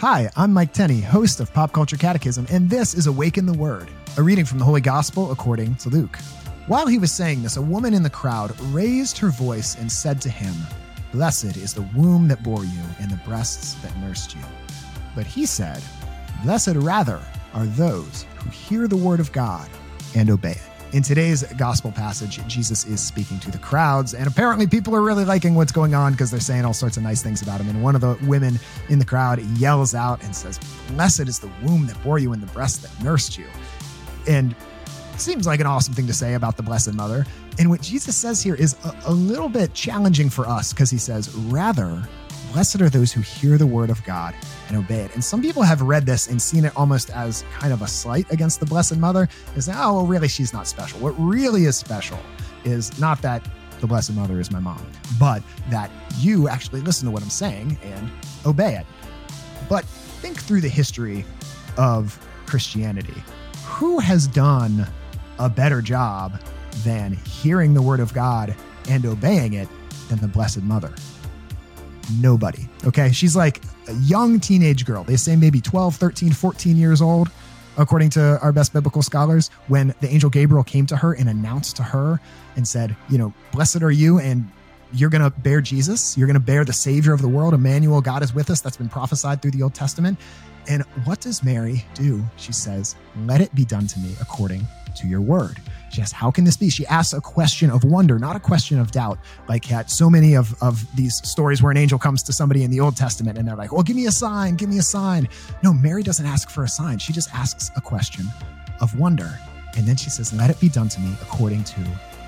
Hi, I'm Mike Tenney, host of Pop Culture Catechism, and this is Awaken the Word, a reading from the Holy Gospel according to Luke. While he was saying this, a woman in the crowd raised her voice and said to him, Blessed is the womb that bore you and the breasts that nursed you. But he said, Blessed rather are those who hear the word of God and obey it. In today's gospel passage, Jesus is speaking to the crowds, and apparently people are really liking what's going on because they're saying all sorts of nice things about him. And one of the women in the crowd yells out and says, Blessed is the womb that bore you and the breast that nursed you. And seems like an awesome thing to say about the Blessed Mother. And what Jesus says here is a, a little bit challenging for us because he says, Rather, blessed are those who hear the word of God and obey it. And some people have read this and seen it almost as kind of a slight against the Blessed Mother, is oh, well, really, she's not special. What really is special is not that the Blessed Mother is my mom, but that you actually listen to what I'm saying and obey it. But think through the history of Christianity. Who has done a better job than hearing the word of God and obeying it than the Blessed Mother? Nobody. Okay. She's like a young teenage girl. They say maybe 12, 13, 14 years old, according to our best biblical scholars, when the angel Gabriel came to her and announced to her and said, You know, blessed are you, and you're going to bear Jesus. You're going to bear the Savior of the world. Emmanuel, God is with us. That's been prophesied through the Old Testament. And what does Mary do? She says, Let it be done to me according to your word. She asks, How can this be? She asks a question of wonder, not a question of doubt, like so many of, of these stories where an angel comes to somebody in the Old Testament and they're like, Well, give me a sign, give me a sign. No, Mary doesn't ask for a sign. She just asks a question of wonder. And then she says, Let it be done to me according to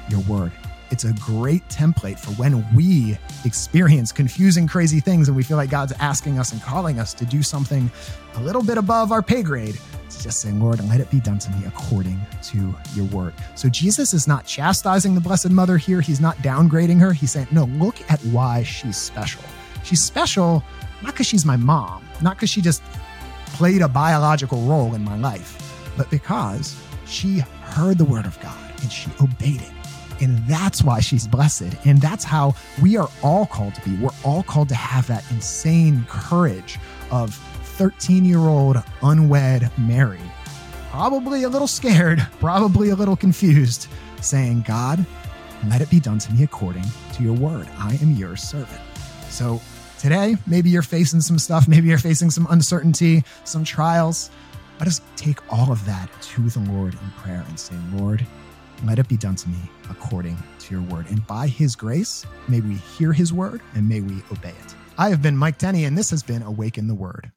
your word. It's a great template for when we experience confusing, crazy things and we feel like God's asking us and calling us to do something a little bit above our pay grade. It's just saying, Lord, let it be done to me according to your word. So Jesus is not chastising the Blessed Mother here. He's not downgrading her. He's saying, no, look at why she's special. She's special not because she's my mom, not because she just played a biological role in my life, but because she heard the word of God and she obeyed it. And that's why she's blessed. And that's how we are all called to be. We're all called to have that insane courage of 13 year old unwed Mary, probably a little scared, probably a little confused, saying, God, let it be done to me according to your word. I am your servant. So today, maybe you're facing some stuff, maybe you're facing some uncertainty, some trials. Let us take all of that to the Lord in prayer and say, Lord, let it be done to me according to your word. And by his grace, may we hear his word and may we obey it. I have been Mike Tenney, and this has been Awaken the Word.